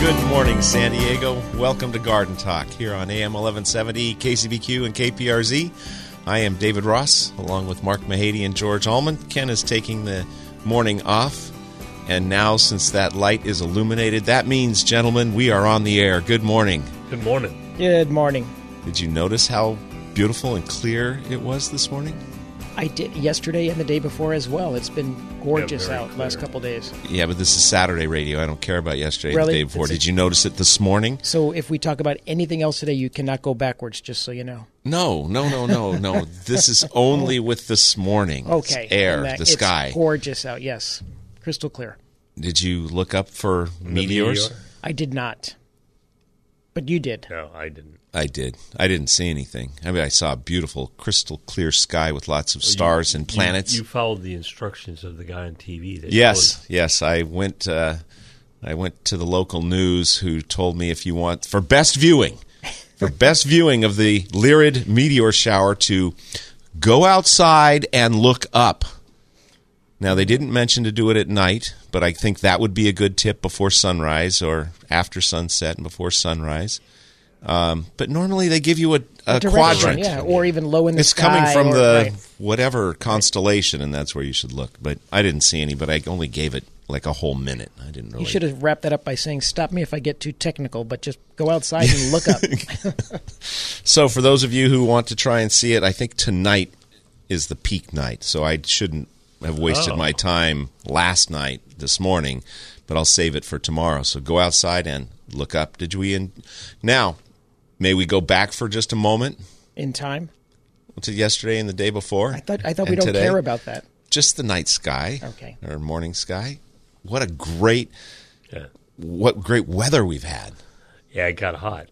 good morning, San Diego. Welcome to Garden Talk here on AM 1170, KCBQ, and KPRZ. I am David Ross, along with Mark Mahady and George Allman. Ken is taking the morning off. And now, since that light is illuminated, that means, gentlemen, we are on the air. Good morning. Good morning. Good morning. Did you notice how beautiful and clear it was this morning? I did yesterday and the day before as well. It's been gorgeous very out clear. last couple days. Yeah, but this is Saturday radio. I don't care about yesterday and Really? the day before. It's a- Did you notice it this morning? So if we talk about anything else today, you cannot go backwards. Just so you know. No, no, no, no, no. this is only with this morning. It's Okay. air, that- the it's sky. gorgeous out. Yes, crystal clear. Did you look up for meteors? meteor? I did not, but you did. No, I didn't. I did. I didn't see anything. I mean, I saw a beautiful, crystal clear sky with lots of stars and planets. You, you followed the instructions of the guy on TV. That yes, told- yes. I went. Uh, I went to the local news, who told me if you want for best viewing, for best viewing of the Lyrid meteor shower, to go outside and look up. Now they didn't mention to do it at night, but I think that would be a good tip before sunrise or after sunset and before sunrise. Um, but normally they give you a, a Direction, quadrant. yeah, or even low in the It's sky. It's coming from or- the right. whatever constellation, and that's where you should look. But I didn't see any, but I only gave it like a whole minute. I didn't really. You should have wrapped that up by saying, "Stop me if I get too technical," but just go outside and look up. So for those of you who want to try and see it, I think tonight is the peak night. So I shouldn't have wasted Oh. my time last night, this morning, but I'll save it for tomorrow. So go outside and look up. Did we? In- now, may we go back for just a moment in time. to yesterday and the day before? I thought I thought we don't today? care about that. just the night sky Okay. or morning sky. What a great Yeah. what great weather we've had. Yeah, it got hot.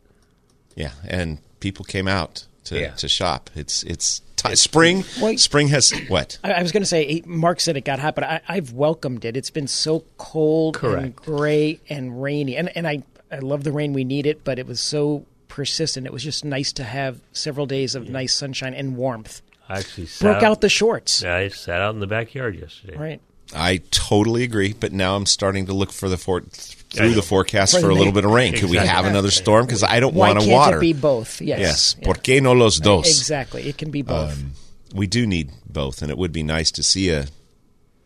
Yeah, and people came out to, Yeah. to shop. It's it's ti spring. Wait. Spring has what? I, I was going to say, Mark said it got hot, but I, I've welcomed it. It's been so cold and gray and rainy, and and I I love the rain. We need it, but it was so persistent. It was just nice to have several days of nice sunshine and warmth. I actually sat Broke out the shorts, I sat out in the backyard yesterday. right? I totally agree, but now I'm starting to look for the for, through the forecast For for, the a little ma- bit of rain. Could we have another storm? Because I don't want to can't water. it be both? Yes. yes, Yeah. por qué no los dos? Exactly. It can be both. Um, we do need both, and it would be nice to see a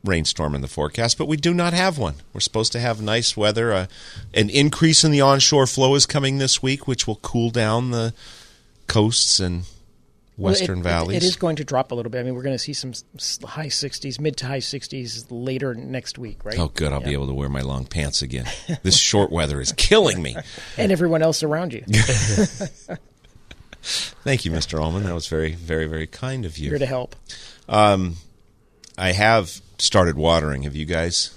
rainstorm in the forecast, but we do not have one. We're supposed to have nice weather. Uh, an increase in the onshore flow is coming this week, which will cool down the coasts and Well, it- western it- valleys. It is going to drop a little bit. I mean, we're going to see some high 60s, mid to high 60s later next week, right? Oh, good. I'll be able to wear my long pants again. This short weather is killing me. And everyone else around you. Thank you, Mr. Allman. That was very, very, very kind of you. Here to help. I have started watering. Have you guys?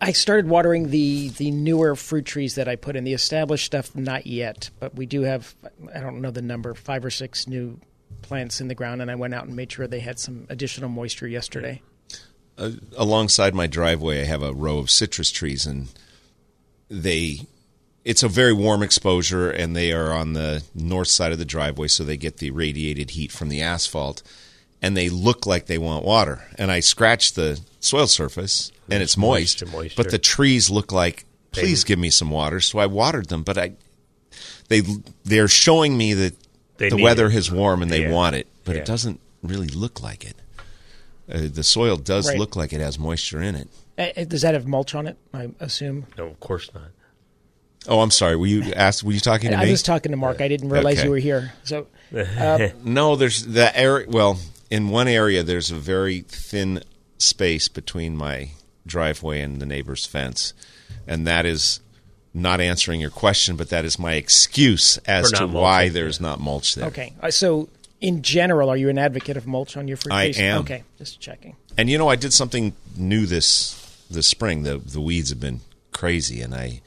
I- started watering the the newer fruit trees that I put in. The established stuff, not yet, but we do have I don't know the number, five or six new plants in the ground, and I went out and made sure they had some additional moisture yesterday. Uh, alongside my driveway, I have a row of citrus trees, and they. It's a very warm exposure, and they are on the north side of the driveway, so they get the radiated heat from the asphalt. And they look like they want water. And I scratch the soil surface, and it's moist, moisture, moisture. but the trees look like, please give me some water. So I watered them, but I they they're showing me that They the need weather it. is warm and they Yeah. want it, but Yeah. it doesn't really look like it. Uh, the soil does Right. look like it has moisture in it. Uh, uh, Does that have mulch on it? I assume. No, of course not. Oh, I'm sorry. Were you asked? Were you talking to I me? I was talking to Mark. I didn't realize Okay. you were here. So No, there's the area. Well, in one area, there's a very thin space between my driveway and the neighbor's fence, and that is not answering your question, but that is my excuse as to not why mulching, there's not mulch there. okay. Uh, So in general, are you an advocate of mulch on your fruit I trees? am. Okay, just checking. And you know, I did something new this this spring. The the weeds have been crazy, and I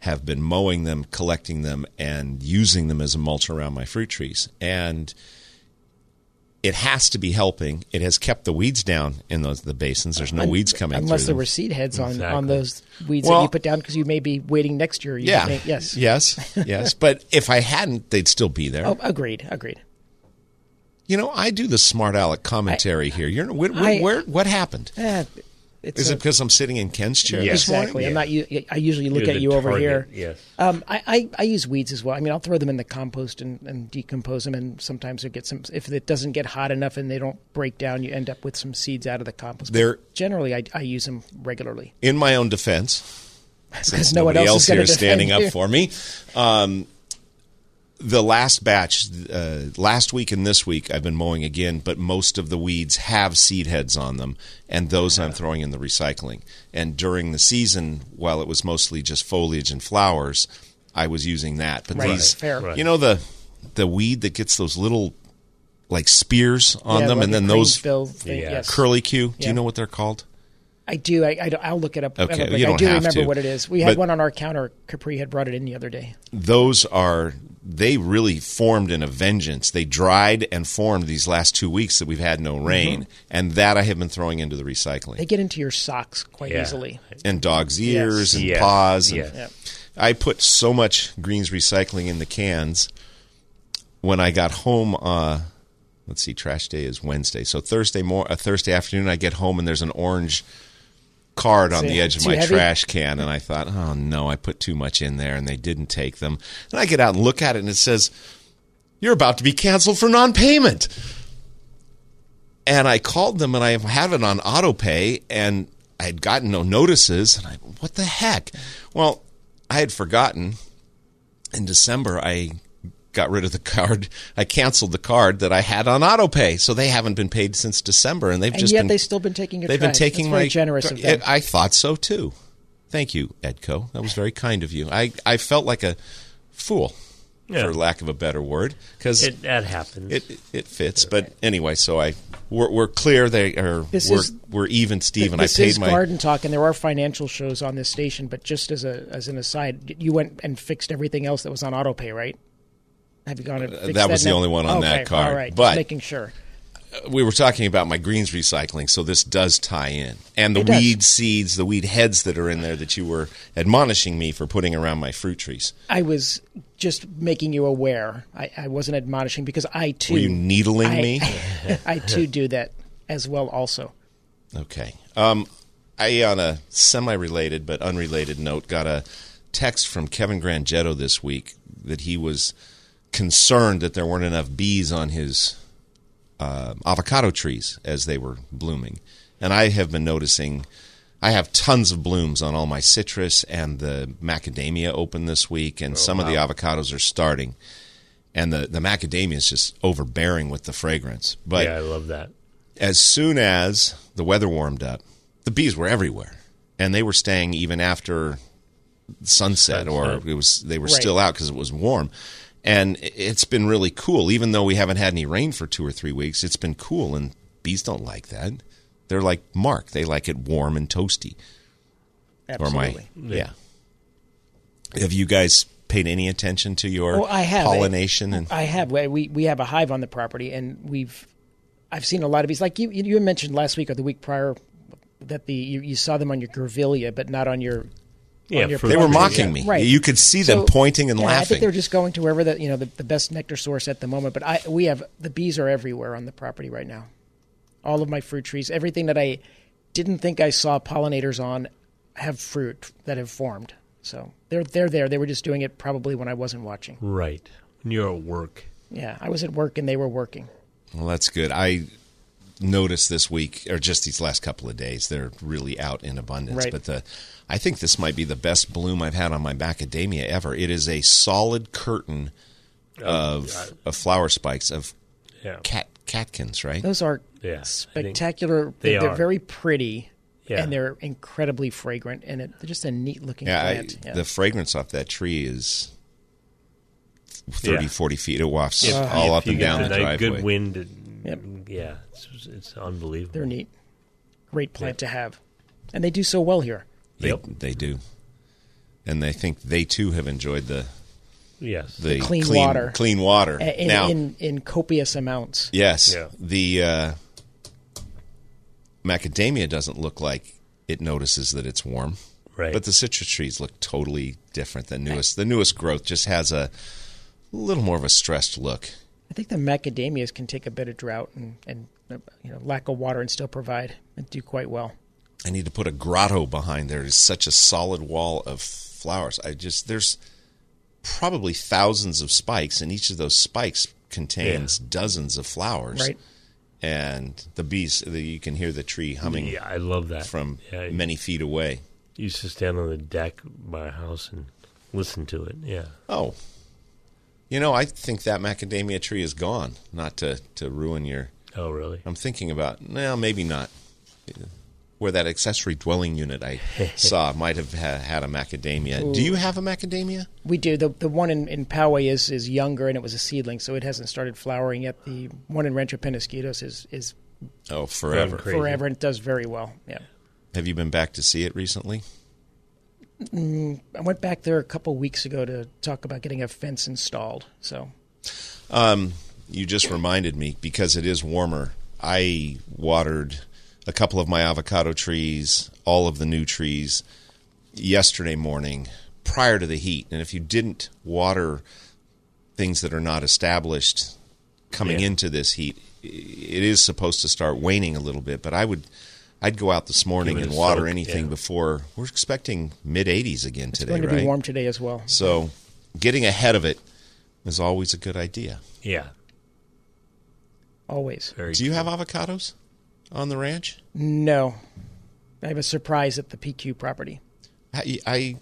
have been mowing them, collecting them, and using them as a mulch around my fruit trees. And it has to be helping. It has kept the weeds down in those the basins. There's no weeds coming Unless through there them. were seed heads on, on those weeds that you put down because you may be waiting next year. You yeah. may- yes. Yes. Yes. But if I hadn't, they'd still be there. Oh, agreed. Agreed. You know, I do the smart aleck commentary here. You're where, where, I- where- what happened? Eh, it's Is a- it because I'm sitting in Ken's chair Yes. this morning? exactly? I'm Yeah. not. I usually look You're at the you over here. Yes. Um, I, I, I use weeds as well. I mean, I'll throw them in the compost and, and decompose them, and sometimes it gets some. If it doesn't get hot enough and they don't break down, you end up with some seeds out of the compost. But They're- generally, I, I use them regularly. in my own defense, since Because no one nobody else is here standing defend up for me, um, the last batch, uh, last week and this week, I've been mowing again, but most of the weeds have seed heads on them, and those I'm throwing in the recycling. And during the season, while it was mostly just foliage and flowers, I was using that. But Right. these, Fair. Right. you know, the the weed that gets those little like spears on Yeah, them, like and a then those Yeah. yes. curly Q. Do Yeah. you know what they're called? I do. I, I will look it up. Okay, I, don't- I don't have remember to. what it is. We had But- one on our counter. Capri had brought it in the other day. those are they really formed in a vengeance. They dried and formed these last two weeks that we've had no rain, and that I have been throwing into the recycling. They get into your socks quite Yeah. easily. and dogs' ears Yes. and Yes. paws. And Yes. I put so much greens recycling in the cans. When I got home, uh, let's see, trash day is Wednesday, so Thursday more, uh, Thursday afternoon, I get home and there's an orange card on the edge of my heavy? trash can, and I thought, oh no, I put too much in there, and they didn't take them. And I get out and look at it, and it says, "You're about to be canceled for non-payment." And I called them, and I have it on auto pay, and I had gotten no notices. And I, what the heck? Well, I had forgotten. In December, I got rid of the card. I canceled the card that I had on auto pay, so they haven't been paid since December, and they've And just yet been they've still been taking your they've been taking That's my very generous of them. I thought so too. Thank you, Edco. That was very kind of you. I, I felt like a fool, Yeah. for lack of a better word, because It, it, that happens. it it fits. But anyway, so I we're, we're clear. They are This we're, is- we're even, Steve, and I paid is my. garden talk, and there are financial shows on this station. But just as a as an aside, you went and fixed everything else that was on auto pay, right? Have you gone and fixed Uh, that was the now? only one on that Okay, card. All right, But- making sure. we were talking about my greens recycling, so this does tie in. And the It does. weed seeds, the weed heads that are in there that you were admonishing me for putting around my fruit trees. I was just making you aware. I, I wasn't admonishing because I too. Were you needling I- me? I too do that as well. Also, Okay. Um, I, on a semi-related but unrelated note, got a text from Kevin Grangetto this week that he was concerned that there weren't enough bees on his uh, avocado trees as they were blooming. And I have been noticing I have tons of blooms on all my citrus, and the macadamia open this week, and some of the avocados are starting. And the, the macadamia is just overbearing with the fragrance. But yeah, I love that. as soon as the weather warmed up, the bees were everywhere, and they were staying even after sunset, or it was they were Right. still out because it was warm. And it's been really cool, even though we haven't had any rain for two or three weeks. It's been cool, and bees don't like that. They're like Mark; they like it warm and toasty. absolutely. Or my yeah. Have you guys paid any attention to your Oh, I have pollination and I have. We we we have a hive on the property, and we've I've seen a lot of bees. Like you you mentioned last week or the week prior that the you, you saw them on your grevillea, but not on your Yeah, on your they were mocking yeah. me. Right. You could see them So, pointing and yeah, I laughing. think they're just going to wherever the you know the, the best nectar source at the moment. But I we have the bees are everywhere on the property right now. All of my fruit trees, everything that I didn't think I saw pollinators on, have fruit that have formed. So they're they're there. They were just doing it probably when I wasn't watching. Right. When you're at work. Yeah, I was at work and they were working. Well, that's good. I noticed this week, or just these last couple of days, they're really out in abundance. Right. But the, I think this might be the best bloom I've had on my macadamia ever. It is a solid curtain um, of, of flower spikes of Yeah. cat catkins, right? Those are Yeah, I think spectacular. they are are. very pretty. Yeah. And they're incredibly fragrant, and it, they're just a neat looking Yeah, I, plant. yeah. the fragrance off that tree is 30, Yeah. 40 feet. It wafts If- all if up and down the the driveway. Good wind. and- Yep. Yeah, it's, it's unbelievable. they're neat. Great plant to have, and they do so well here. They, Yep. they do. And they think they too have enjoyed the Yes. the, clean clean water. Clean water. A- In, now, in in copious amounts. yes, Yeah. the uh, macadamia doesn't look like it notices that it's warm, Right. but the citrus trees look totally different. The newest, the newest growth just has a little more of a stressed look. I think the macadamias can take a bit of drought and, and uh, you know lack of water and still provide and do quite well. I need to put a grotto behind there. It's such a solid wall of flowers. I just there's probably thousands of spikes, and each of those spikes contains dozens of flowers. Right. And the bees, the, you can hear the tree humming yeah, I love that. from yeah, I many feet away. used to stand on the deck by our house and listen to it. Yeah. Oh, you know, I think that macadamia tree is gone. Not to to ruin your. Oh, really? I'm thinking about well, maybe not. Where that accessory dwelling unit I saw might have ha- had a macadamia. Do you have a macadamia? We do the the one in, in Poway is is younger and it was a seedling, so it hasn't started flowering yet. The one in Rancho Penasquitos is is Oh, forever. Forever and it does very well. Yeah, Have you been back to see it recently? Mm, I went back there a couple weeks ago to talk about getting a fence installed. So um, You just reminded me because it is warmer. I watered a couple of my avocado trees, all of the new trees yesterday morning prior to the heat. And if you didn't water things that are not established coming Yeah. into this heat, it is supposed to start waning a little bit, but I would I'd go out this morning and water soak, anything yeah. before we're expecting mid 80s again it's today, It's going to right? be warm today as well. So, getting ahead of it is always a good idea. Yeah. Always. Very. Do you have avocados on the ranch? No, I have a surprise at the PQ property. I, I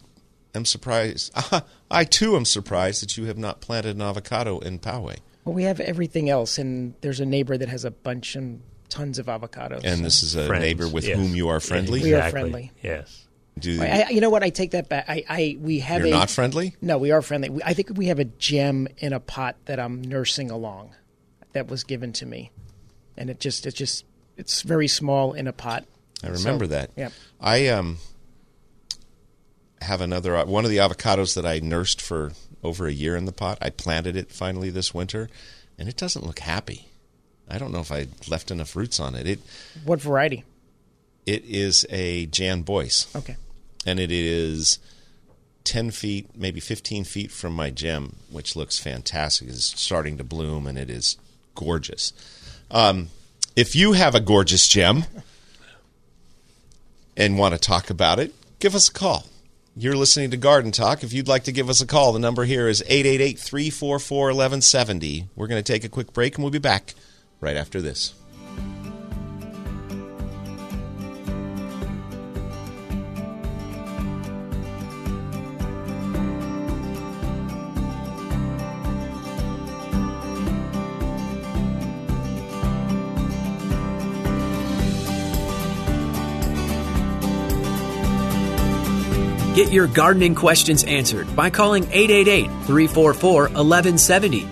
am surprised. I too am surprised that you have not planted an avocado in Poway. Well, we have everything else, and there's a neighbor that has a bunch and tons of avocados. And so- this is a friends, neighbor with yes. whom you are Yeah, friendly. We are friendly. Yes. Do I, I- you know what? I take that back. I, I we have you're a not friendly? No, we are friendly. We, I think we have a gem in a pot that I'm nursing along, that was given to me, and it just it just it's very small in a pot. I remember So, that. Yeah. I um have another uh, one of the avocados that I nursed for over a year in the pot. I planted it finally this winter, and it doesn't look happy. I don't know if I left enough roots on it. It What variety? it is a Jan Boyce. Okay. and it is 10 feet, maybe 15 feet from my gem, which looks fantastic. It's starting to bloom and it is gorgeous. Um, if you have a gorgeous gem and want to talk about it, give us a call. You're listening to Garden Talk. If you'd like to give us a call, the number here is 888 344 1170. We're going to take a quick break and we'll be back right after this. Get your gardening questions answered by calling 888 344 1170.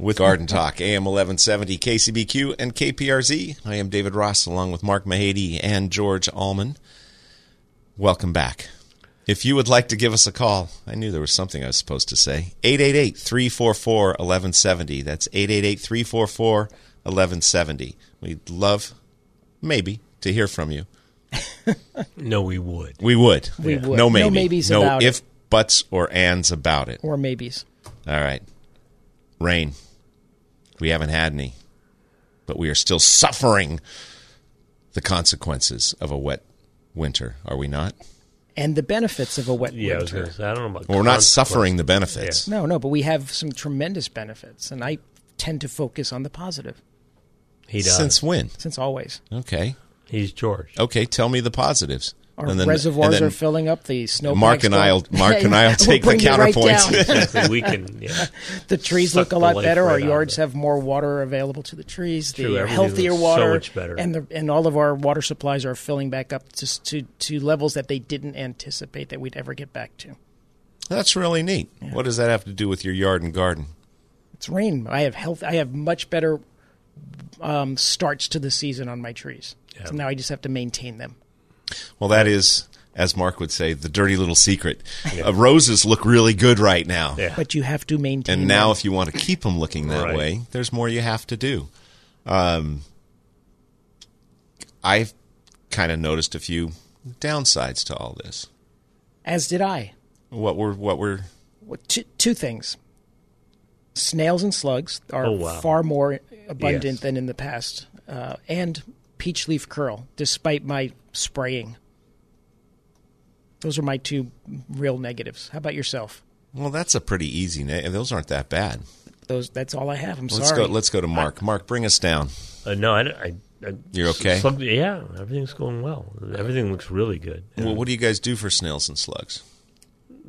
with Garden Talk, AM 1170, KCBQ, and KPRZ. I am David Ross, along with Mark Mahady and George Allman. Welcome back. If you would like to give us a call, I knew there was something I was supposed to say. 888 344 1170. That's 888 344 1170. We'd love, maybe, to hear from you. No, we would. We would. We would. No No maybe. maybes no about it. if, buts, or ands about it. or maybes. All right. Rain. We haven't had any, but we are still suffering the consequences of a wet winter, are we not? And the benefits of a wet Yeah, I was winter. going say, I don't know about Well, we're not suffering the benefits. No, no, but we have some tremendous benefits, and I tend to focus on the positive He does. Since when? since always. Okay. He's George. Okay, tell me the positives. Our And then- reservoirs and then are filling up. The snow. Mark and I'll Mark and I'll take the counterpoints. Exactly. we can, yeah. the trees look a lot better. right Our yards have more water available to the trees. True, the everything healthier looks so water, much better. and the and all of our water supplies are filling back up to to to levels that they didn't anticipate that we'd ever get back to. That's really neat. What does that have to do with your yard and garden? It's rain. I have health. I have much better um, starts to the season on my trees. So now I just have to maintain them. Well, that is, as Mark would say, the dirty little secret. Uh, roses look really good right now. Yeah. But you have to maintain. And now, them. if you want to keep them looking that Right. way, there's more you have to do. Um, I've kind of noticed a few downsides to all this. as did I. What were what were Well, two, two things. Snails and slugs are Oh, wow. far more abundant Yes. than in the past, uh, and peach leaf curl, despite my spraying. Those are my two real negatives. How about yourself? well? That's a pretty easy. Na- those aren't that bad. Those. That's all I have. I'm Let's sorry. go. Let's go to Mark. Mark, bring us down. Uh, no, I, I, I. You're okay? Slug- yeah, everything's going well. Everything looks really good. Yeah. Well, what do you guys do for snails and slugs?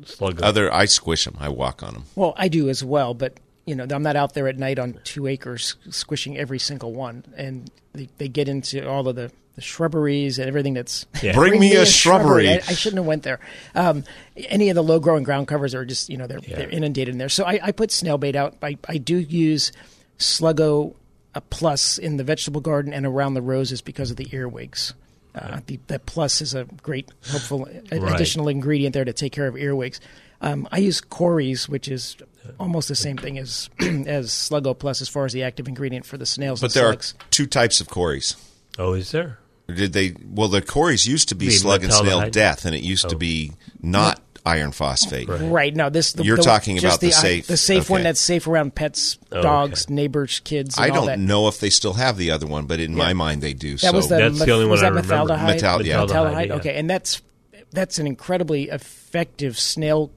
Slug Other, I squish them. I walk on them. Well, I do as well, but you know, I'm not out there at night on two acres squishing every single one, and they, they get into all of the, the shrubberies and everything that's. Yeah. Bring me a shrubbery. I, I shouldn't have went there. Um, any of the low growing ground covers are just you know they're, they're inundated in there. So I, I put snail bait out. I, I do use Sluggo uh, Plus in the vegetable garden and around the roses because of the earwigs. Uh, the, that plus is a great, helpful Right. additional ingredient there to take care of earwigs. Um, I use Corry's, which is almost the same thing as as Sluggo Plus as far as the active ingredient for the snails But and there slugs. are two types of Corry's. Oh, is there? Did they? Well, the Corry's used to be The slug and snail death, and it used to be not iron phosphate. Right. No, this the, You're the- talking about the safe- the safe one that's safe around pets, Oh, dogs, okay. neighbors, kids. And I don't that. know if they still have the other one, but in my mind they do. That so was the That's the only was one I that remember. Methaldehyde? Metal- yeah. Metaldehyde, yeah. Okay, and that's that's an incredibly effective snail.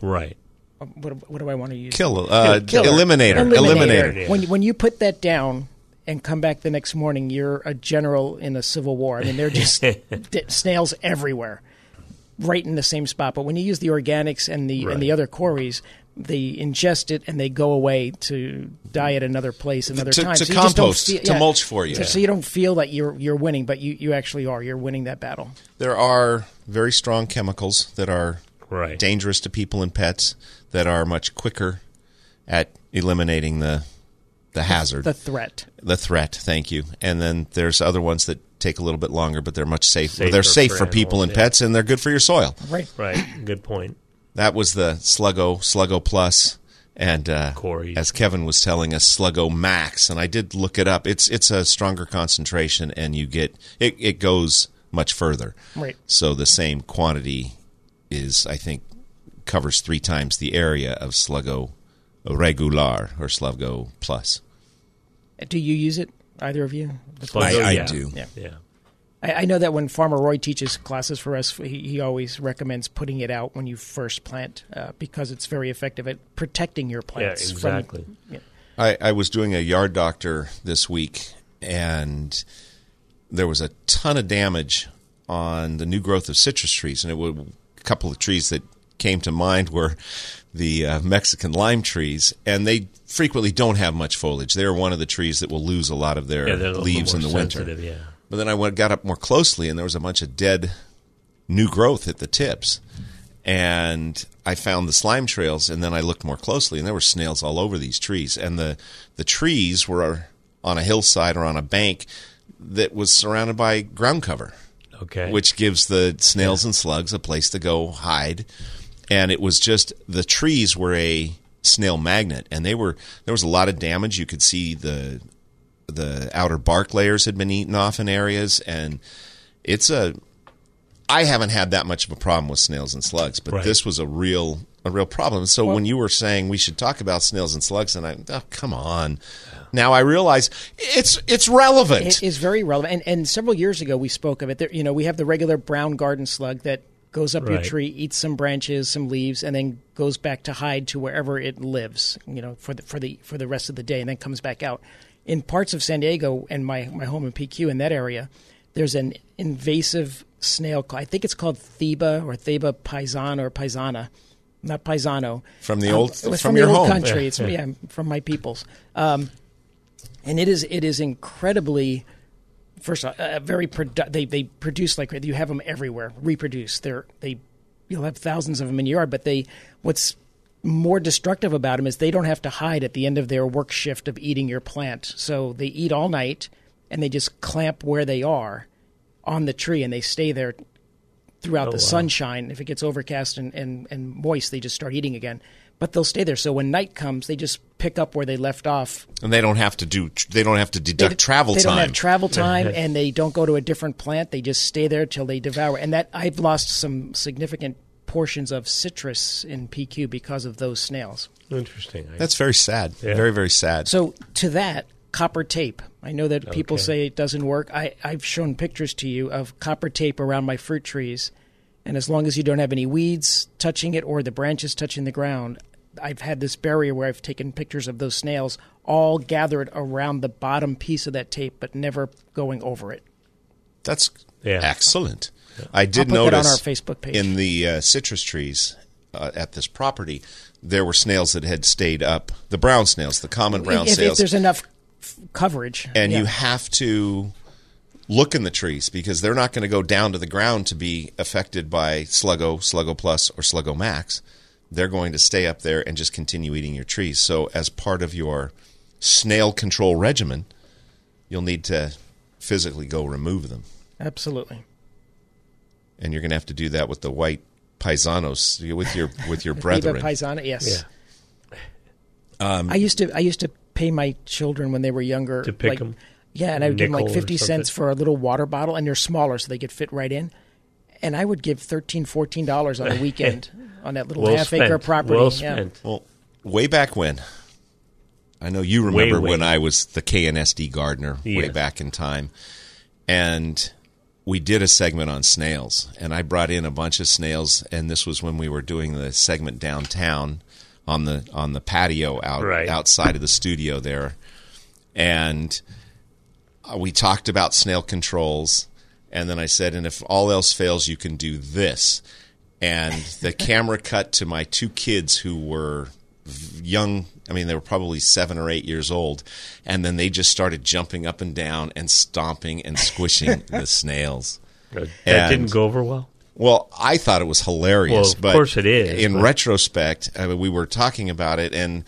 Right. What, what do I want to use? kill uh, Killer. eliminator, eliminator. Yeah. When when you put that down and come back the next morning, you're a general in a civil war. I mean, they're just d- snails everywhere, right in the same spot. But when you use the organics and the and the other Corry's, they ingest it and they go away to die at another place another To- time. to So you just don't compost, feel- to mulch for you. So, so you don't feel that you're you're winning, but you, you actually are. You're winning that battle. There are very strong chemicals that are Right. dangerous to people and pets that are much quicker at eliminating the the hazard, The threat. the threat. Thank you. And then there's other ones that take a little bit longer, but they're much safer. Safer they're safe for, for people and yeah. pets, and they're good for your soil. Right. Right. Good point. That was the Sluggo Sluggo Plus, and uh, Corry. as Kevin was telling us, Sluggo Max, and I did look it up. It's it's a stronger concentration, and you get it. It goes much further. Right. So the same quantity is, I think, covers three times the area of Sluggo Regular or Sluggo Plus. Do you use it? Either of you? Sluggo, I- I yeah. do. Yeah. Yeah. I, I know that when Farmer Roy teaches classes for us, he, he always recommends putting it out when you first plant uh, because it's very effective at protecting your Yeah, plants. exactly. From, yeah. I, I was doing a yard doctor this week, and there was a ton of damage on the new growth of citrus trees, and it was a couple of trees that came to mind were the uh, Mexican lime trees, and they frequently don't have much foliage. They're one of the trees that will lose a lot of their Yeah, they're a little leaves in the winter. Yeah. But then I went got up more closely, and there was a bunch of dead new growth at the tips. And I found the slime trails, and then I looked more closely, and there were snails all over these trees. And the the trees were on a hillside or on a bank that was surrounded by ground cover. Okay. which gives the snails and slugs a place to go hide. And it was just the trees were a snail magnet, and they were there was a lot of damage. You could see the the outer bark layers had been eaten off in areas, and it's a. I haven't had that much of a problem with snails and slugs, but Right. this was a real a real problem. So when you were saying we should talk about snails and slugs, and I oh come on, now I realize it's it's relevant. It is very relevant. And, and several years ago, we spoke of it. There, you know, we have the regular brown garden slug that goes up your tree, eats some branches, some leaves, and then goes back to hide to wherever it lives. You know, for the for the for the rest of the day, and then comes back out. In parts of San Diego and my my home in PQ in that area, there's an invasive snail. ca- I think it's called Theba or Theba paisan or paisana, not paisano. From the Um, old- it was from from, your old home. country. It's yeah, from my peoples. Um, and it is it is incredibly first of all, uh, very produ- they they produce like you have them everywhere reproduce. They're they you'll have thousands of them in your yard but they what's more destructive about them is they don't have to hide at the end of their work shift of eating your plant. So they eat all night and they just clamp where they are on the tree and they stay there throughout the sunshine. If it gets overcast and, and, and moist they just start eating again but they'll stay there so when night comes they just pick up where they left off and they don't have to do they don't have to deduct they, travel they time. don't have travel time and they don't go to a different plant they just stay there till they devour and that i've lost some significant portions of citrus in pq because of those snails Interesting. That's very sad. Yeah. Very very sad. so to that copper tape i know that people Okay. say it doesn't work I, i've shown pictures to you of copper tape around my fruit trees and as long as you don't have any weeds touching it or the branches touching the ground i've had this barrier where i've taken pictures of those snails all gathered around the bottom piece of that tape but never going over it That's Yeah. excellent. I did put that on our Facebook page. in the uh, citrus trees uh, at this property, there were snails that had stayed up. The brown snails, the common brown if, if snails, there's enough f- coverage and yeah. you have to look in the trees because they're not going to go down to the ground to be affected by Sluggo, Sluggo Plus, or Sluggo Max. They're going to stay up there and just continue eating your trees. So, as part of your snail control regimen, you'll need to physically go remove them. absolutely and you're going to have to do that with the white paisanos with your with your Viva brethren. Paisana, yes. Yeah. Um, I used to I used to pay my children when they were younger To pick like, 'em? Yeah, and I would give them like fifty cents for a little water bottle, and they're smaller, so they could fit right in. And I would give thirteen, fourteen dollars on a weekend on that little Well half spent. acre property. Well yeah. well, way back when, I know you remember way. when I was the KNSD gardener way back in time, and we did a segment on snails, and I brought in a bunch of snails, and this was when we were doing the segment downtown on the on the patio out Right. outside of the studio there, and uh, we talked about snail controls and then I said and if all else fails you can do this and the camera cut to my two kids who were young I mean they were probably 7 or 8 years old and then they just started jumping up and down and stomping and squishing the snails That And- didn't go over well. well, I thought it was hilarious. Well, of but course it is, In but- retrospect, I mean, we were talking about it, and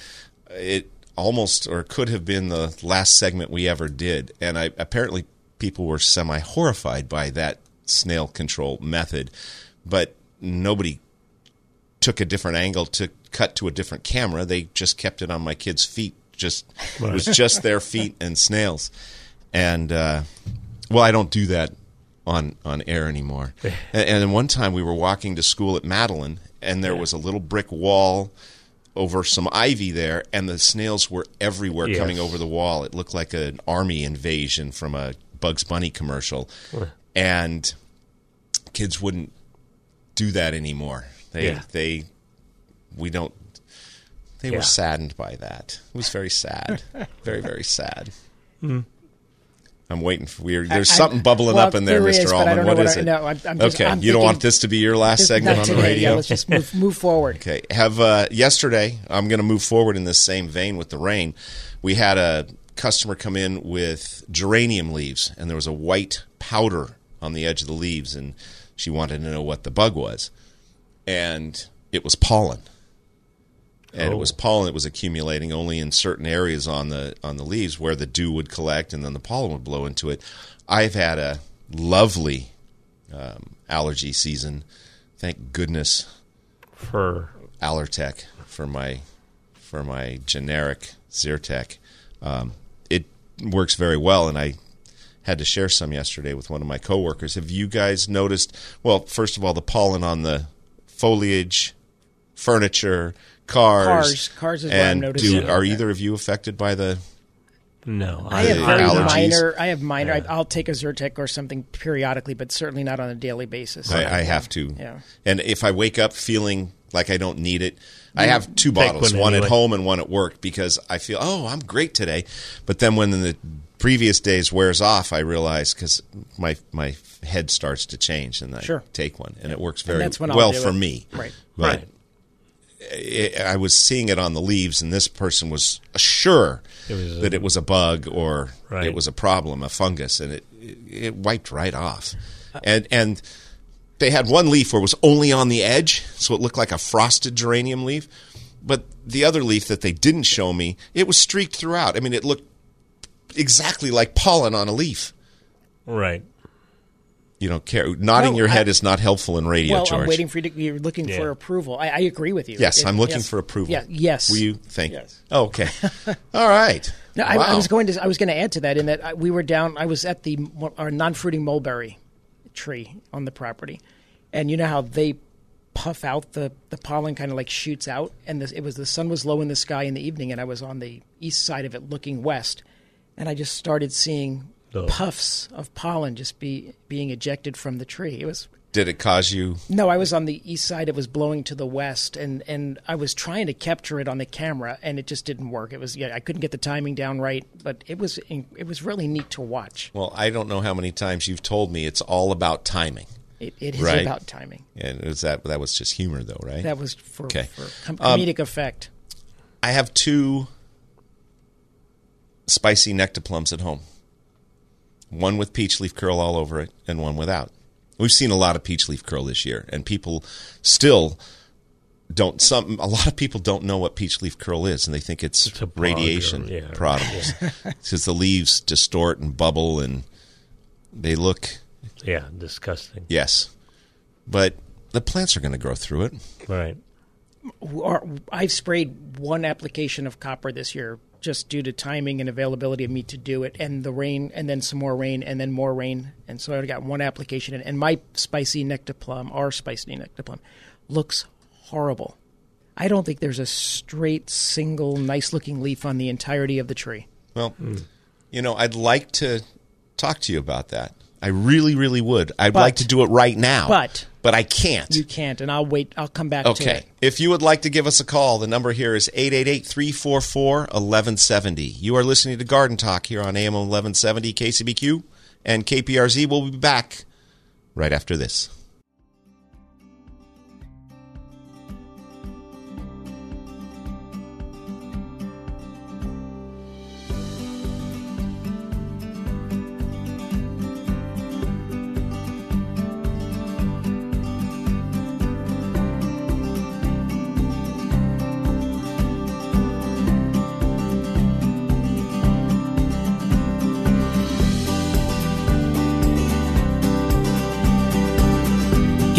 it almost or could have been the last segment we ever did. And I, apparently, people were semi horrified by that snail control method, but nobody took a different angle to cut to a different camera. They just kept it on my kids' feet. Just it was just their feet and snails, and uh, well, I don't do that on on air anymore. and, and one time we were walking to school at Madeline, and there was a little brick wall over some ivy there, and the snails were everywhere Yes. coming over the wall. It looked like an army invasion from a Bugs Bunny commercial, and kids wouldn't do that anymore. They Yeah. they we don't. They Yeah. were saddened by that. It was very sad, very very sad. I'm waiting for weird. There's I- something bubbling well, up in there, there is, Mr. but I Allman. What what is I- it? no, I'm- I'm just- okay, I'm you don't want this to be your last segment on today. the radio. Yeah, let's just move, move forward. Okay. Have uh, yesterday, I'm going to move forward in this same vein with the rain. We had a customer come in with geranium leaves, and there was a white powder on the edge of the leaves, and she wanted to know what the bug was, and it was pollen. And it Oh. was pollen that was accumulating only in certain areas on the on the leaves where the dew would collect, and then the pollen would blow into it. I've had a lovely um, allergy season. Thank goodness For Allertec for my for my generic Zyrtec. Um, it works very well, and I had to share some yesterday with one of my coworkers. Have you guys noticed? Well, first of all, the pollen on the foliage, furniture, cars, Cars. Cars is what I'm and noticing. do, are either of you affected by the? no, I have very minor. I have minor. I, I'll take a Zyrtec or something periodically, but certainly not on a daily basis. I, I have to. Yeah. And if I wake up feeling like I don't need it, I have two bottles, one one at home and one at work because I feel, oh, I'm great today. But then when the previous days wears off, I realize because my my head starts to change and I Sure. take one and it works very that's when I'll well for it. me. Right. But right. it, I was seeing it on the leaves, and this person was sure It was a- that it was a bug or Right. it was a problem, a fungus, and it it wiped right off. Uh, and and they had one leaf where it was only on the edge, so it looked like a frosted geranium leaf. But the other leaf that they didn't show me, it was streaked throughout. I mean, it looked exactly like pollen on a leaf. Right. You don't care. Nodding No, your head I- is not helpful in radio, well, George. I'm waiting for you to. You're looking Yeah. for approval. I, I agree with you. Yes, It- I'm looking yes. for approval. Yeah. Yes. Will you? Thank Yes. Oh, okay. All right. No, I, I was going to. I was going to add to that in that I- we were down. I was at the our non-fruiting mulberry tree on the property, and you know how they puff out the the pollen, kind of like shoots out, and this, it was the sun was low in the sky in the evening, and I was on the east side of it looking west, and I just started seeing Oh. puffs of pollen just be being ejected from the tree. It was Did it cause you? no, I was on the east side. It was blowing to the west, and, and I was trying to capture it on the camera, and it just didn't work. It was yeah, I couldn't get the timing down right, but it was it was really neat to watch. Well, I don't know how many times you've told me it's all about timing. It, it is Right. about timing. And was that that was just humor, though, right? That was for, Okay. for com- Um, comedic effect. I have two Spice Zee nectaplums at home. One with peach leaf curl all over it, and one without. We've seen a lot of peach leaf curl this year, and people still don't. Some a lot of people don't know what peach leaf curl is, and they think it's, It's a or- radiation yeah. products. Because the leaves distort and bubble, and they look Yeah. Disgusting. yes, but the plants are going to grow through it. Right. I've sprayed one application of copper this year just due to timing and availability of me to do it, and the rain, and then some more rain, and then more rain, and so I got one application in. And my Spice Zee nectaplum, our Spice Zee nectaplum, looks horrible. I don't think there's a straight, single, nice-looking leaf on the entirety of the tree. Well, hmm. you know, I'd like to talk to you about that. I really, really would. I'd But- like to do it right now, but but I can't. You can't, and I'll wait. I'll come back to Okay. If you would like to give us a call, the number here is 888-344-1170. You are listening to Garden Talk here on AM 1170 KCBQ and KPRZ. We'll be back right after this.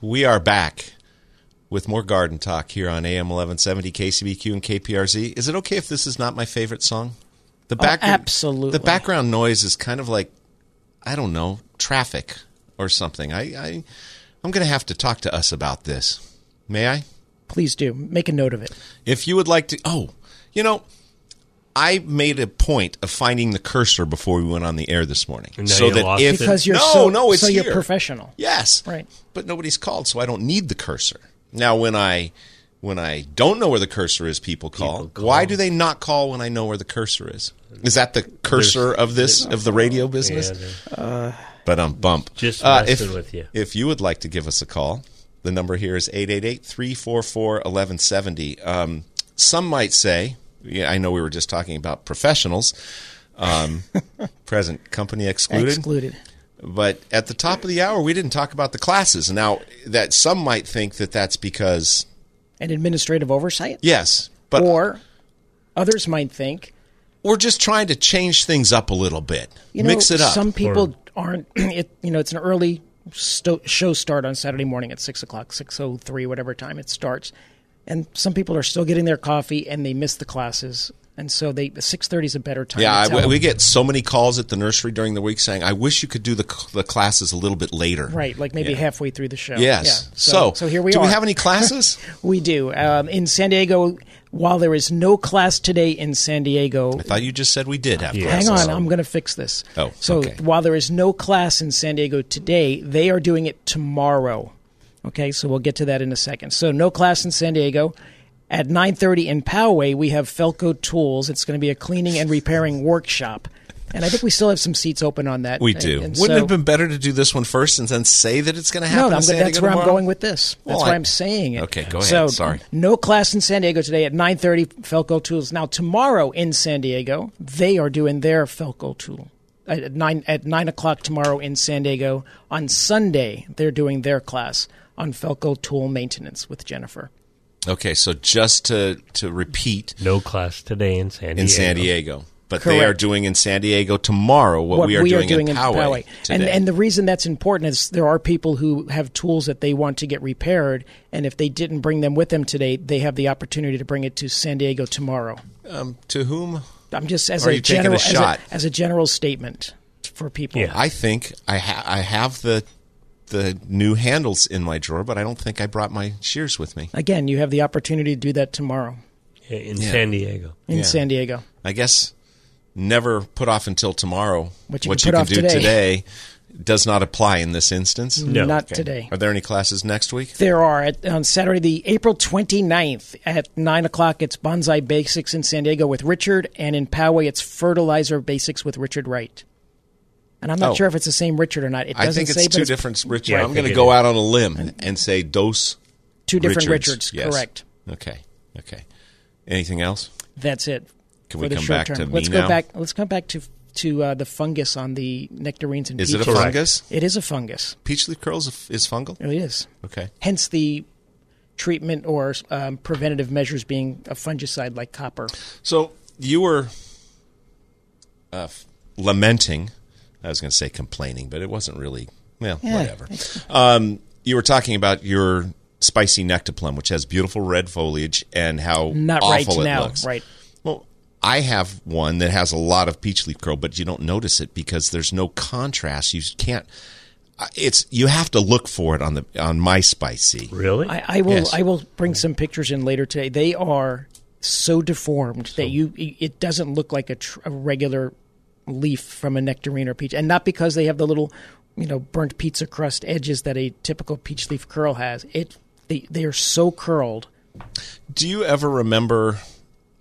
we are back with more garden talk here on AM 1170 KCBQ and KPRZ. Is it okay if this is not my favorite song? The oh, background, absolutely. The background noise is kind of like I don't know traffic or something. I, I I'm going to have to talk to us about this. May I? Please do make a note of it. If you would like to, oh, you know, I made a point of finding the cursor before we went on the air this morning, And so you that lost if? Because you're no, so no, it's so you're here. professional. Yes. Right. But nobody's called, so I don't need the cursor. Now when I when I don't know where the cursor is, people call. People call. Why do they not call when I know where the cursor is? Is that the cursor of this of the radio business? Yeah, But um, bump. Just Uh, messing if, with you. If you would like to give us a call, the number here is 888-344-1170. Um, some might say, yeah, I know we were just talking about professionals, um, present company excluded. Excluded. But at the top of the hour, we didn't talk about the classes. Now, that some might think that that's because And administrative oversight. yes, but or others might think, we're just trying to change things up a little bit, you know, mix it up. some people aren't. It, you know, it's an early sto- show start on Saturday morning at six o'clock, six o three, whatever time it starts, and some people are still getting their coffee and they miss the classes, and so they six thirty is a better time. Yeah, I, we get so many calls at the nursery during the week saying, "I wish you could do the the classes a little bit later." right, like maybe Yeah. halfway through the show. Yes. Yeah. So, so here we do are. Do we have any classes? We do. Um, in San Diego, while there is no class today in San Diego, I thought you just said we did have Yeah. Hang classes. on, I'm going to fix this. Oh, so okay. while there is no class in San Diego today, they are doing it tomorrow. Okay, so we'll get to that in a second. So no class in San Diego. At 9:30 in Poway, we have Felco Tools. It's going to be a cleaning and repairing workshop, and I think we still have some seats open on that. We do. and Wouldn't it have been better to do this one first and then say that it's going to no, happen? San that's Diego where I'm going with this. That's Well, why I- I'm saying it. Okay, go ahead. So, Sorry. no class in San Diego today at 9:30. Felco Tools. Now tomorrow in San Diego, they are doing their Felco Tool at nine at nine o'clock tomorrow in San Diego. On Sunday, they're doing their class on Felco Tool maintenance with Jennifer. Okay, so just to to repeat, No class today in San Diego. in San Diego, but they are doing in San Diego tomorrow what, we are doing, in Poway, And today. and the reason that's important is there are people who have tools that they want to get repaired, and if they didn't bring them with them today, they have the opportunity to bring it to San Diego tomorrow. um, to whom? I'm just as Are a you taking a general shot? As, a, as a general statement for people. Yeah. I think I ha- I have the the new handles in my drawer, but I don't think I brought my shears with me. Again, you have the opportunity to do that tomorrow in Yeah. San Diego. in Yeah. San Diego. I guess never put off until tomorrow. What you what can you put can off do today. today does not apply in this instance. No. Not Okay. today. Are there any classes next week? There are at, on Saturday, the April 29th at 9 o'clock, it's Bonsai Basics in San Diego with Richard, and in Poway, it's Fertilizer Basics with Richard Wright. And I'm not Oh. sure if it's the same Richard or not. It I doesn't think say, it's but two different Richards. Yeah, I I'm going to go is. out on a limb and say dose two different Richards. Richards. Yes. Correct. Okay. Okay. Anything else? That's it. Can we come back term. to me let's now? go back. Let's come back to to uh, the fungus on the nectarines and Is it a peaches. fungus? It is a fungus. Peach leaf curls is fungal. It is. Okay. Hence the treatment or um, preventative measures being a fungicide like copper. So you were uh, lamenting. I was going to say complaining, but it wasn't really. Well, Yeah. whatever. Um, you were talking about your Spice Zee nectaplum, which has beautiful red foliage, and how Not right awful it now. looks. Right. Well, I have one that has a lot of peach leaf curl, but you don't notice it because there's no contrast. You can't. uh, It's you have to look for it on the on my spicy. Really? I, I will. Yes. I will bring some pictures in later today. They are so deformed that you. It doesn't look like a, tr- a regular leaf from a nectarine or peach, and not because they have the little, you know, burnt pizza crust edges that a typical peach leaf curl has. It. They they are so curled. Do you ever remember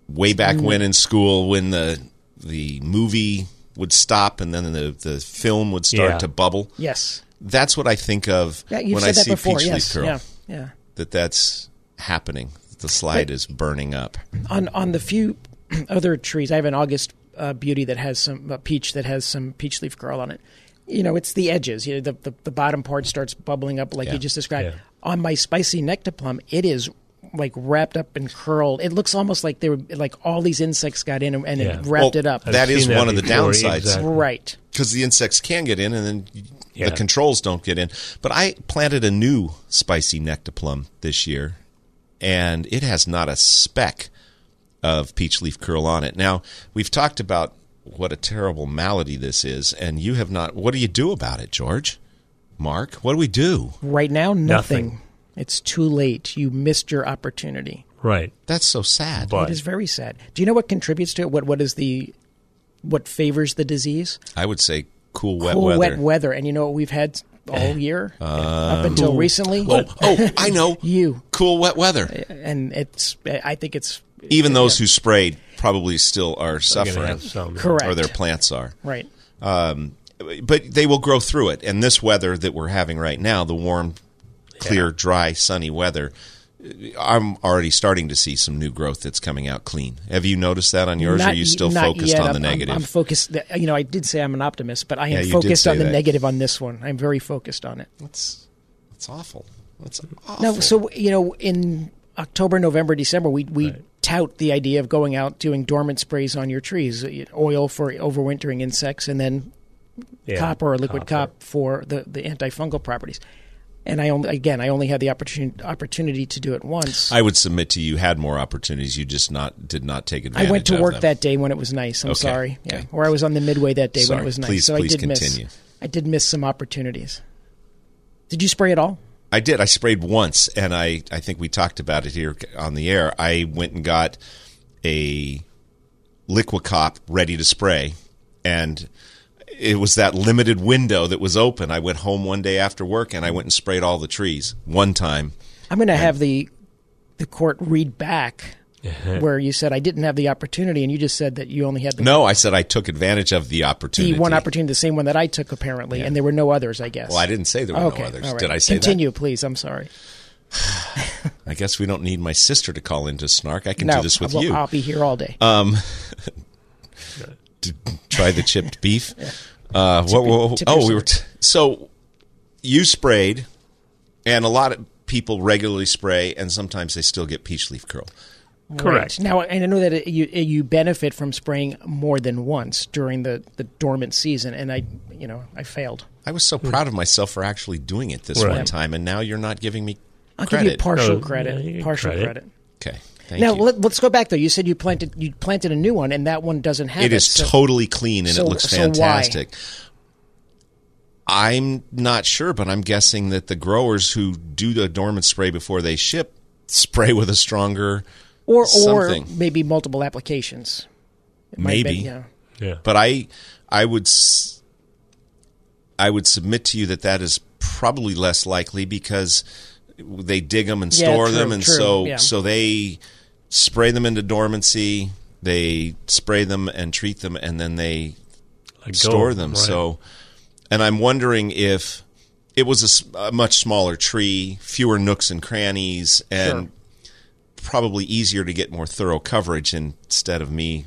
way back Mm. when in school when the the movie would stop and then the the film would start Yeah. to bubble? Yes. That's what I think of Yeah, when I see before. peach Yes. leaf curl. Yeah. Yeah. That that's happening. The slide But- is burning up. on on the few other trees, I have an August uh, beauty that has some uh, peach that has some peach leaf curl on it. You know, it's the edges. You know, the the, the bottom part starts bubbling up like Yeah. you just described. Yeah. On my Spice Zee nectaplum, it is like wrapped up and curled. It looks almost like they were like all these insects got in and, and Yeah. it wrapped Well, it up. That is seen one of the downsides. exactly. right. because the insects can get in and then Yeah. the controls don't get in. But I planted a new Spice Zee nectaplum this year, and it has not a speck of peach leaf curl on it. Now we've talked about what a terrible malady this is, and you have not. What do you do about it, George? Mark, what do we do? Right now, nothing. Nothing. It's too late. You missed your opportunity. right. That's so sad. But It is very sad. Do you know what contributes to it? What what is the what favors the disease? I would say cool, wet cool, weather. wet weather. And you know what we've had all eh. year uh, up until recently. oh, oh, I know. you Cool, wet weather. and it's. I think it's Even those who sprayed probably still are suffering, have some. correct. or their plants are. right. Um, but they will grow through it. And this weather that we're having right now, the warm, clear, dry, sunny weather, I'm already starting to see some new growth that's coming out clean. Have you noticed that on yours? or are you still focused yet. on the I'm- I'm- negative? I'm, focused. You know, I did say I'm an optimist, but I am you did focused on the that. negative on this one. I'm very focused on it. That's that's awful. That's awful. No, so you know, in October, November, December, we we tout the idea of going out doing dormant sprays on your trees, uh, oil for overwintering insects, and then Yeah, copper or liquid copper. cop for the the antifungal properties. And I only again, I only had the opportunity opportunity to do it once. I would submit to you had more opportunities. You just not did not take advantage. Of it. I went to work them. that day when it was nice. I'm Okay, sorry, yeah, okay. or I was on the midway that day when it was nice. Please- so please I did continue. miss. I did miss some opportunities. Did you spray at all? I did. I sprayed once, and I, I think we talked about it here on the air. I went and got a Liquicop ready to spray, and it was that limited window that was open. I went home one day after work, and I went and sprayed all the trees one time. I'm going to have the the court read back where you said I didn't have the opportunity, and you just said that you only had the, No, I said I took advantage of the opportunity. the opportunity. one opportunity, the same one that I took apparently, and there were no others. I guess. Well, I didn't say there were okay, no others. all right. Did I say Continue, please. I'm sorry. I guess we don't need my sister to call into snark. I can no, do this with I'll, you. I'll be here all day. to try the chipped beef. Uh, what, what- tip oh, we were t- so you sprayed, and a lot of people regularly spray, and sometimes they still get peach leaf curl. Correct. Right. Now, and I know that it, you you benefit from spraying more than once during the, the dormant season, and I, you know, I failed. I was so hmm. proud of myself for actually doing it this Right. one time, and now you're not giving me I'll give you credit. partial Oh, credit. yeah, you partial credit. credit. okay, thank Now you. let, us go back though. You said you planted you planted a new one, and that one doesn't have it. it is so- totally clean and so- it looks fantastic. so why? fantastic. I'm not sure, but I'm guessing that the growers who do the dormant spray before they ship spray with a stronger or or maybe multiple applications. It Maybe. be, yeah. Yeah. But I, I would, s- I would submit to you that that is probably less likely because they dig them and Yeah, store true, them, and true, so yeah. so they spray them into dormancy. They spray them and treat them, and then they Let go, store them. right. So, and I'm wondering if it was a much smaller tree, fewer nooks and crannies, and probably easier to get more thorough coverage instead of me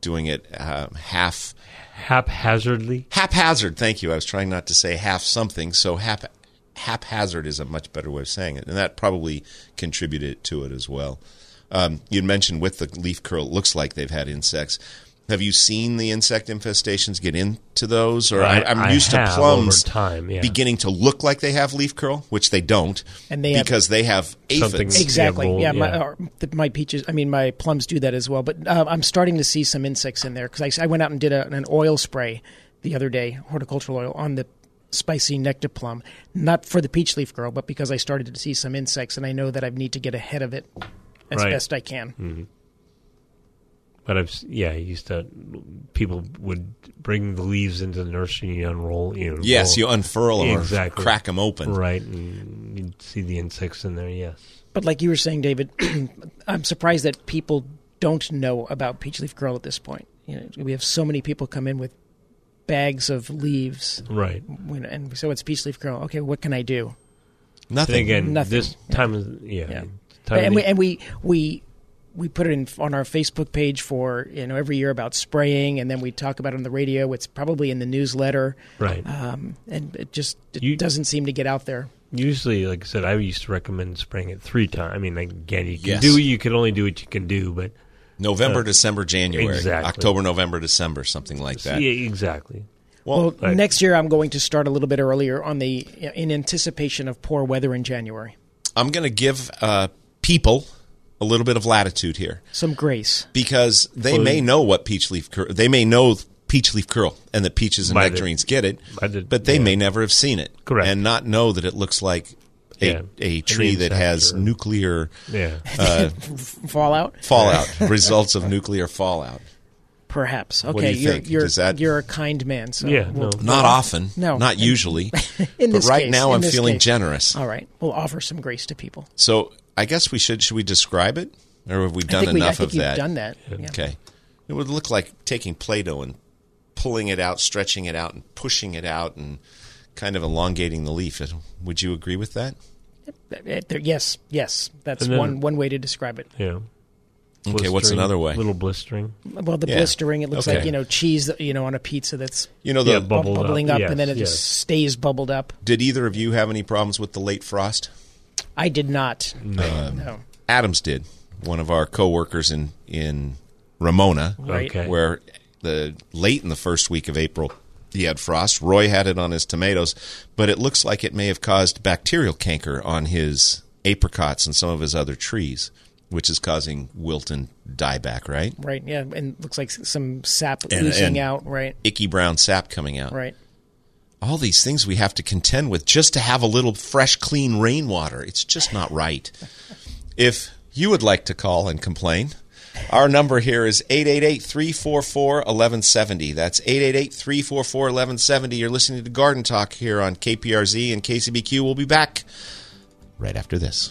doing it uh, half haphazardly. haphazard. Thank you. I was trying not to say half something, so hap haphazard is a much better way of saying it, and that probably contributed to it as well. Um, you mentioned with the leaf curl, it looks like they've had insects. Have you seen the insect infestations get into those? Or I, I- I'm I used to plums over time, yeah. beginning to look like they have leaf curl, which they don't, And they have- because they have aphids. Exactly. Yeah, Yeah, my, or the- my peaches. I mean, my plums do that as well. But uh, I'm starting to see some insects in there because I, I went out and did a, an oil spray the other day, horticultural oil on the Spice Zee nectaplum, not for the peach leaf curl, but because I started to see some insects, and I know that I need to get ahead of it as Right. best I can. But I've yeah, I used to people would bring the leaves into the nursery and unroll. You know, Yes, you unfurl them Exactly. or crack them open. right, and you'd see the insects in there. Yes, But like you were saying, David, I'm surprised that people don't know about peach leaf curl at this point. You know, we have so many people come in with bags of leaves, right. when- and so it's peach leaf curl. Okay, what can I do? And Nothing. again, Nothing. this time is yeah, Yeah. time and we and we we we put it in on our Facebook page for you know every year about spraying, and then we talk about it on the radio. It's probably in the newsletter, right. um, and it just it You- doesn't seem to get out there. Usually, like I said, I used to recommend spraying it three times. I mean, again, you can Yes. do you can only do what you can do, but November, December, January, exactly. October, November, December, something like that. yeah, exactly. Well, Right. next year I'm going to start a little bit earlier on the in anticipation of poor weather in January. I'm going to give uh, people a little bit of latitude here Some grace. because they may know what peach leaf curl. They may know peach leaf curl and that peaches and By the- nectarines get it, by but they yeah. may never have seen it. Correct. and not know that it looks like a, Yeah. a tree that has or- nuclear Yeah, uh, Fallout, fallout, results of nuclear fallout. perhaps. do Okay, you are think? you're that- you're a kind man. So Yeah, we'll- no. Not often, No. not usually, in but this right case, now in I'm feeling case. generous. All right, we'll offer some grace to people. So I guess we should should we describe it, or have we I done think we, I enough think of you've that? done that. Yeah. Okay. It would look like taking Play Doh and pulling it out, stretching it out, and pushing it out, and kind of elongating the leaf. Would you agree with that? Uh, yes, yes, that's then- one one way to describe it. Yeah. Okay, what's another way? Little blistering. Well, the Yeah. blistering, it looks like you know cheese, that, you know, on a pizza that's You know, the, Yeah, bub- Bubbled up, bubbling up, yes, and then it yes. just stays bubbled up. did either of you have any problems with the late frost? I did not. No. No. Adams did. One of our coworkers in in Ramona, Right. Okay. where the late in the first week of April he had frost. Roy had it on his tomatoes, but it looks like it may have caused bacterial canker on his apricots and some of his other trees, which is causing wilt and dieback. Right, Right. Yeah, and looks like some sap And- oozing and- out. Right. icky brown sap coming out. Right. All these things we have to contend with just to have a little fresh, clean rainwater. It's just not right. If you would like to call and complain, our number here is 888 344 1170. That's 888 344 1170. You're listening to Garden Talk here on KPRZ and KCBQ. We'll be back right after this.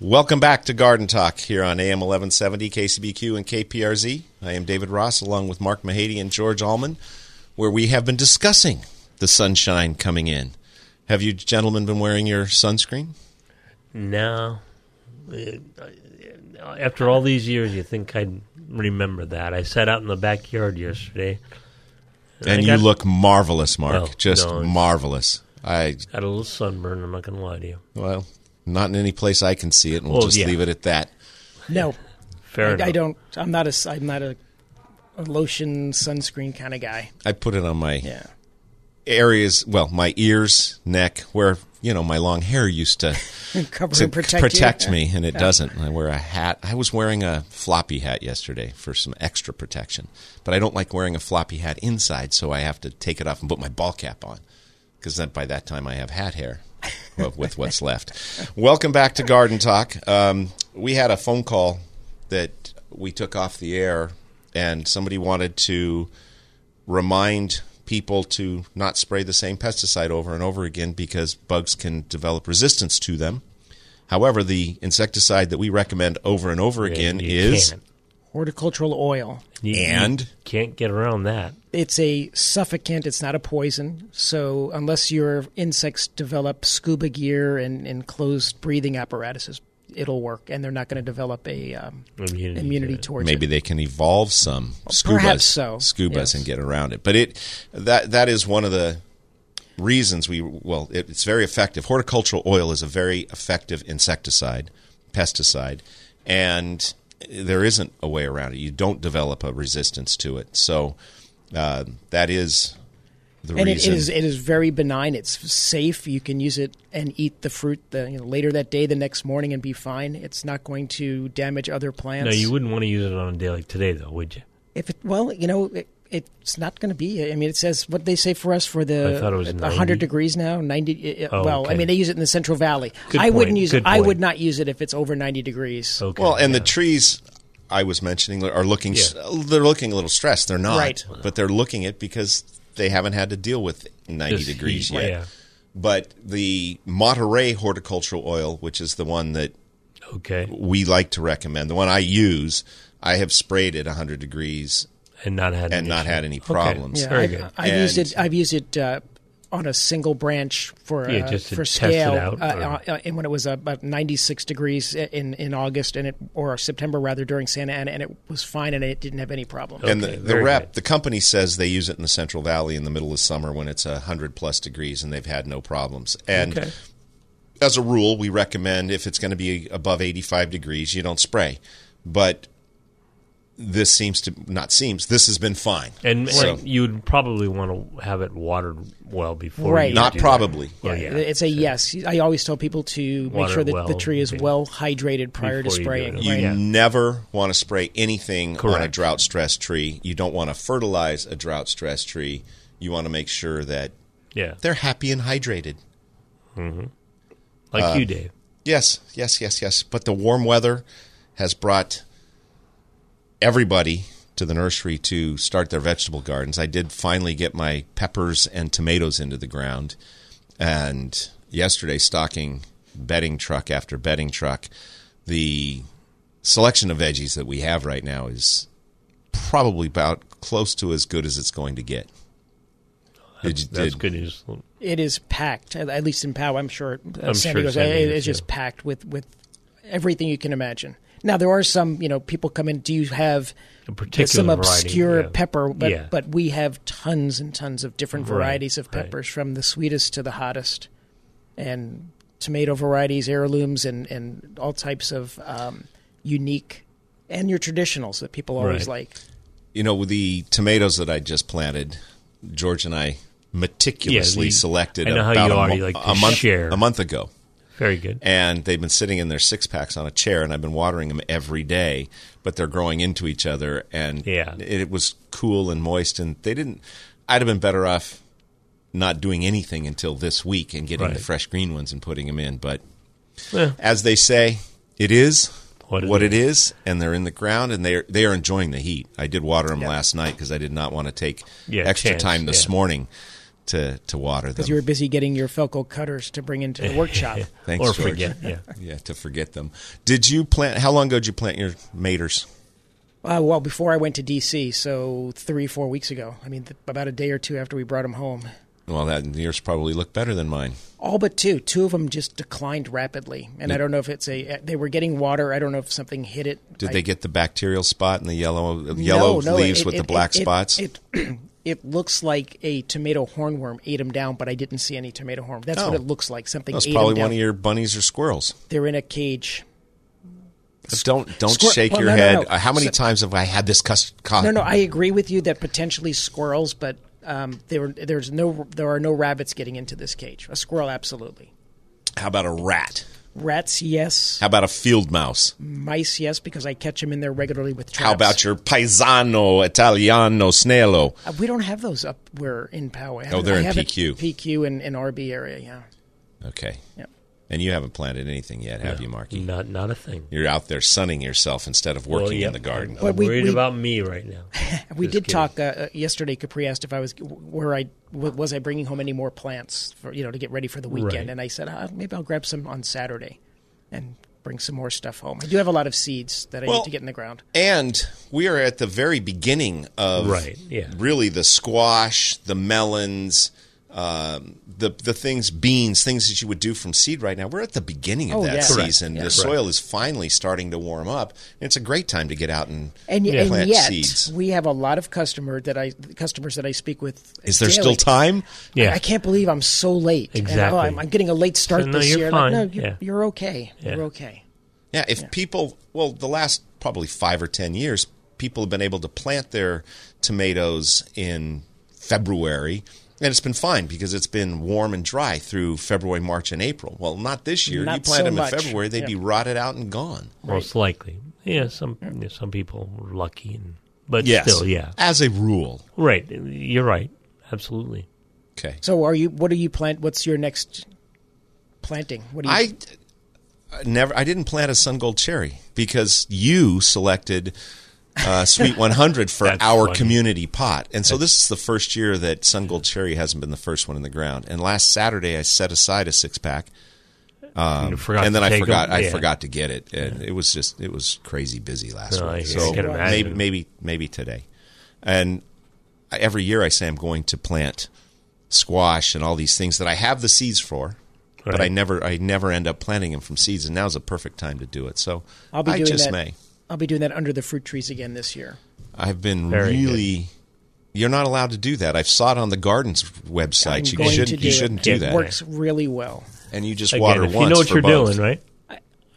welcome back to Garden Talk here on AM 1170, KCBQ, and KPRZ. I am David Ross along with Mark Mahady and George Allman, where we have been discussing the sunshine coming in. Have you gentlemen been wearing your sunscreen? No. After all these years, you think I'd remember that. I sat out in the backyard yesterday. And I you got- look marvelous, Mark. Just no, marvelous. I Got a little sunburn, I'm not going to lie to you. well, not in any place I can see it, and we'll Well, just yeah. leave it at that. No. Fair I, enough. I don't. I'm not a. s- I'm not a, a lotion sunscreen kind of guy. I put it on my Yeah. areas, well, my ears, neck, where you know my long hair used to Cover to and protect, you. me, and it doesn't. I wear a hat. I was wearing a floppy hat yesterday for some extra protection, but I don't like wearing a floppy hat inside, so I have to take it off and put my ball cap on because then by that time I have hat hair well, with what's left. Welcome back to Garden Talk. Um, we had a phone call that we took off the air, and somebody wanted to remind people to not spray the same pesticide over and over again because bugs can develop resistance to them. However, the insecticide that we recommend over and over again you is can't. Horticultural oil. You- you and can't get around that. It's a suffocant. It's not a poison. So unless your insects develop scuba gear and, and closed breathing apparatuses, it'll work, and they're not going to develop a um, Immunity, immunity to it. towards maybe it. they can evolve some scubas, so, scubas yes. and get around it. But it that that is one of the reasons we well it, it's very effective. Horticultural oil is a very effective insecticide, pesticide, and there isn't a way around it. You don't develop a resistance to it. So uh, that is the and it reason. is it is very benign. It's safe. You can use it and eat the fruit the, you know, later that day, the next morning, and be fine. It's not going to damage other plants. No, you wouldn't want to use it on a day like today, though, would you? If it well, you know, it, it's not going to be. I mean, it says what they say for us for the I thought it was 100 degrees now. 90. uh, Oh, well, I mean, they use it in the Central Valley. Good I wouldn't use good it. I would not use it if it's over 90 degrees. Okay. Well, and yeah. the trees I was mentioning are looking Yeah. they're looking a little stressed. They're not, Right. but they're looking it because they haven't had to deal with 90 This degrees heat, yet. yeah. But the Monterey horticultural oil, which is the one that Okay. we like to recommend, the one I use, I have sprayed it 100 degrees And not had and an not issue. had any Okay. problems. Yeah, Very I've, good. I've used it. I've used it uh, on a single branch for Yeah, uh, just to for test it scale, out, uh, uh, and when it was about 96 degrees in in August and it or September rather during Santa Ana, and it was fine and it didn't have any problem. And the, the rep, good. the company says they use it in the Central Valley in the middle of summer when it's a hundred plus degrees, and they've had no problems. And Okay. as a rule, we recommend if it's going to be above eighty-five degrees, you don't spray. But this seems to not seems this has been fine. And, So- and you'd probably want to have it watered well before. Right. you Not do probably. That. Well, yeah. It's a yes. I always tell people to make Water sure that well, the tree is well hydrated prior to Before you do spraying. You right? Yeah. never want to spray anything on a drought stressed tree. You don't want to fertilize a drought stressed tree. You want to make sure that yeah, they're happy and hydrated. like uh, you, Dave. Yes, yes, yes, yes. But the warm weather has brought everybody to the nursery to start their vegetable gardens. I did finally get my peppers and tomatoes into the ground. And yesterday, stocking bedding truck after bedding truck, the selection of veggies that we have right now is probably about close to as good as it's going to get. Did That's did- good news. It is packed, at at least in Poway. I'm sure uh, I'm San sure Diego's. San it- it's just packed with with everything you can imagine. Now there are some, you know, people come in. Do you have A particular some variety, obscure yeah. pepper? But Yeah. but we have tons and tons of different Right, varieties of right. peppers, from the sweetest to the hottest, and tomato varieties, heirlooms, and and all types of um, unique and your traditionals that people always Right. like. you know, with the tomatoes that I just planted, George and I meticulously Yeah, the- selected I know how about you a, are. mo- You like a month share. a month ago, Very good. and they've been sitting in their six packs on a chair, and I've been watering them every day. But they're growing into each other, and Yeah. it, it was cool and moist, and they didn't. I'd have been better off not doing anything until this week and getting the fresh green ones and putting them in. But Eh, as they say, it is What it what it is, and they're in the ground, and they are they are enjoying the heat. I did water them last night because I did not want to take Yeah, extra chance, time this yeah. morning to to water them. Because you were busy getting your Felco cutters to bring into the workshop. Thanks, or George. forget. Yeah. Yeah, to forget them. Did you plant? How long ago did you plant your maters? Uh, well, before I went to DC, so three, four weeks ago. I mean, th- about a day or two after we brought them home. Well, that yours probably looked better than mine. All but two. Two of them just declined rapidly, and I don't know if it's a. They were getting water. I don't know if something hit it. Did I- they get the bacterial spot and the yellow yellow No, no, leaves it- with the it- black it- spots? It, looks like a tomato hornworm ate them down, but I didn't see any tomato horn. That's Oh. what it looks like. Something That's ate probably one of your bunnies or squirrels. They're in a cage. Don't don't Squir- shake well, your no, no, head. no. Uh, How many So- times have I had this cus- co- No, no, I agree with you that potentially squirrels, but um, there, there's no, there are no rabbits getting into this cage. A squirrel, absolutely. How about a rat? Rats, yes. How about a field mouse? Mice, yes, because I catch them in there regularly with traps. How about your paisano italiano snello? Uh, we don't have those up where in Poway. Oh, they're in PQ. PQ and, and RB area, yeah. Okay. Yep. And you haven't planted anything yet, have you, Marky? Not not a thing. You're out there sunning yourself instead of working Well, yeah, in the garden. I'm, But I'm we- worried we- about me right now. We Just did kidding. talk uh, uh, yesterday. Capri asked if I was where I was I bringing home any more plants for you know to get ready for the weekend, Right. and I said uh, maybe I'll grab some on Saturday and bring some more stuff home. I do have a lot of seeds that I Well- need to get in the ground. And we are at the very beginning of Right, yeah. really the squash, the melons, um, the the things, beans, things that you would do from seed right now. We're at the beginning of Oh, that yeah. Season. Yeah. The soil is finally starting to warm up. It's a great time to get out and, And, y- Yeah. and plant yet, seeds. we have a lot of customer that I customers that I speak with. Is there daily. still time? Yeah. I can't believe I'm so late. And, oh, Exactly. I'm, I'm getting a late start So, no, this you're year. fine. Like, no, you're, Yeah. you're okay. Yeah. You're okay. Yeah, if people, well, the last probably five or ten years, people have been able to plant their tomatoes in February, and it's been fine because it's been warm and dry through February, March, and April. Well, not this year. Not you plant so them much. in February, they'd Yeah. be rotted out and gone. Most likely. Yeah, some yeah, some people were lucky, and, but Yes, still, yeah, as a rule. right. You're right. Absolutely. Okay, So, are you? What do you plant? What's your next planting? What do you? I I never, I didn't plant a sun gold cherry because you selected. Uh, Sweet 100 for our funny. community pot. And so this is the first year that Sun Gold Cherry hasn't been the first one in the ground. And last Saturday I set aside a six pack You forgot and then I forgot. them? I Yeah. forgot to get it, and it was just it was crazy busy last No, I- week. I So can maybe imagine. maybe maybe today, and I- every year I say I'm going to plant squash and all these things that I have the seeds for, but I never I never end up planting them from seeds, and now's a perfect time to do it. So I'll be I doing just that. may. I'll be doing that under the fruit trees again this year. I've been Very good. really. You're not allowed to do that. I've saw it on the gardens website. I'm you shouldn't. do you it. shouldn't do it that. works really well. And you just Again, water if once you know what for you're both. doing, right?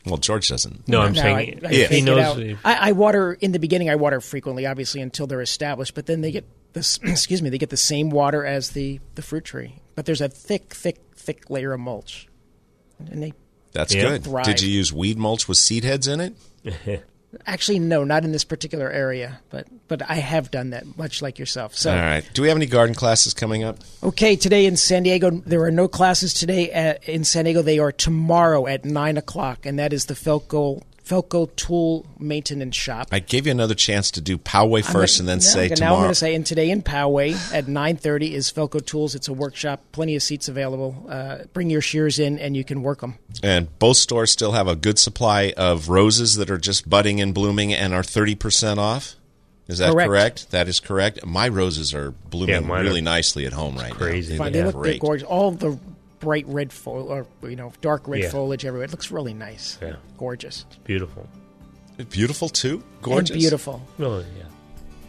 Well, George doesn't. No, I'm No, saying I, I if. he knows. it out. if- I, I water in the beginning. I water frequently, obviously, until they're established. But then they get this. excuse me. They get the same water as the the fruit tree, but there's a thick, thick, thick layer of mulch, and they That's Yeah. good. Thrive. Did you use weed mulch with seed heads in it? actually no, not in this particular area, but but I have done that, much like yourself. So All right. Do we have any garden classes coming up? Okay, today in San Diego, there are no classes today at, in San Diego. They are tomorrow at nine o'clock, and that is the Felco Felco Tool Maintenance Shop. I gave you another chance to do Poway first gonna- and then no, say okay, Now I'm tomorrow. going to say, and today in Poway at nine thirty is Felco Tools. It's a workshop, plenty of seats available. Uh, bring your shears in, and you can work them. and both stores still have a good supply of roses that are just budding and blooming and are 30% off. Is that correct? Correct. That is correct. My roses are blooming Yeah, really are nicely at home right crazy. now. Fine, They they look look great. gorgeous. All the bright red foliage, or you know, dark red Yeah. foliage everywhere. It looks really nice. Yeah. Gorgeous. Beautiful. Beautiful too. Gorgeous. And beautiful. Oh, yeah.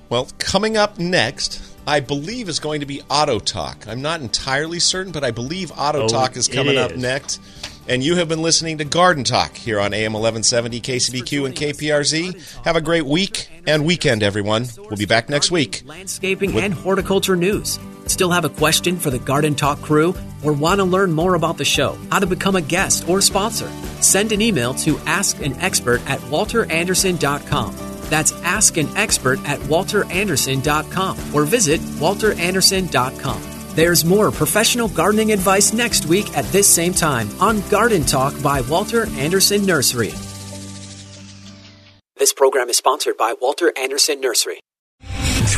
Well, coming up next, I believe is going to be Auto Talk. I'm not entirely certain, but I believe Auto Oh, Talk is it coming up next. And you have been listening to Garden Talk here on AM 1170 KCBQ and KPRZ. Have a great week and weekend, everyone. We'll be back next week. Landscaping and horticulture news. Still have a question for the Garden Talk crew or want to learn more about the show, how to become a guest or sponsor? Send an email to askanexpert at walterandersen.com. That's askanexpert at walterandersen.com or visit walterandersen.com. There's more professional gardening advice next week at this same time on Garden Talk by Walter Andersen Nursery. This program is sponsored by Walter Andersen Nursery.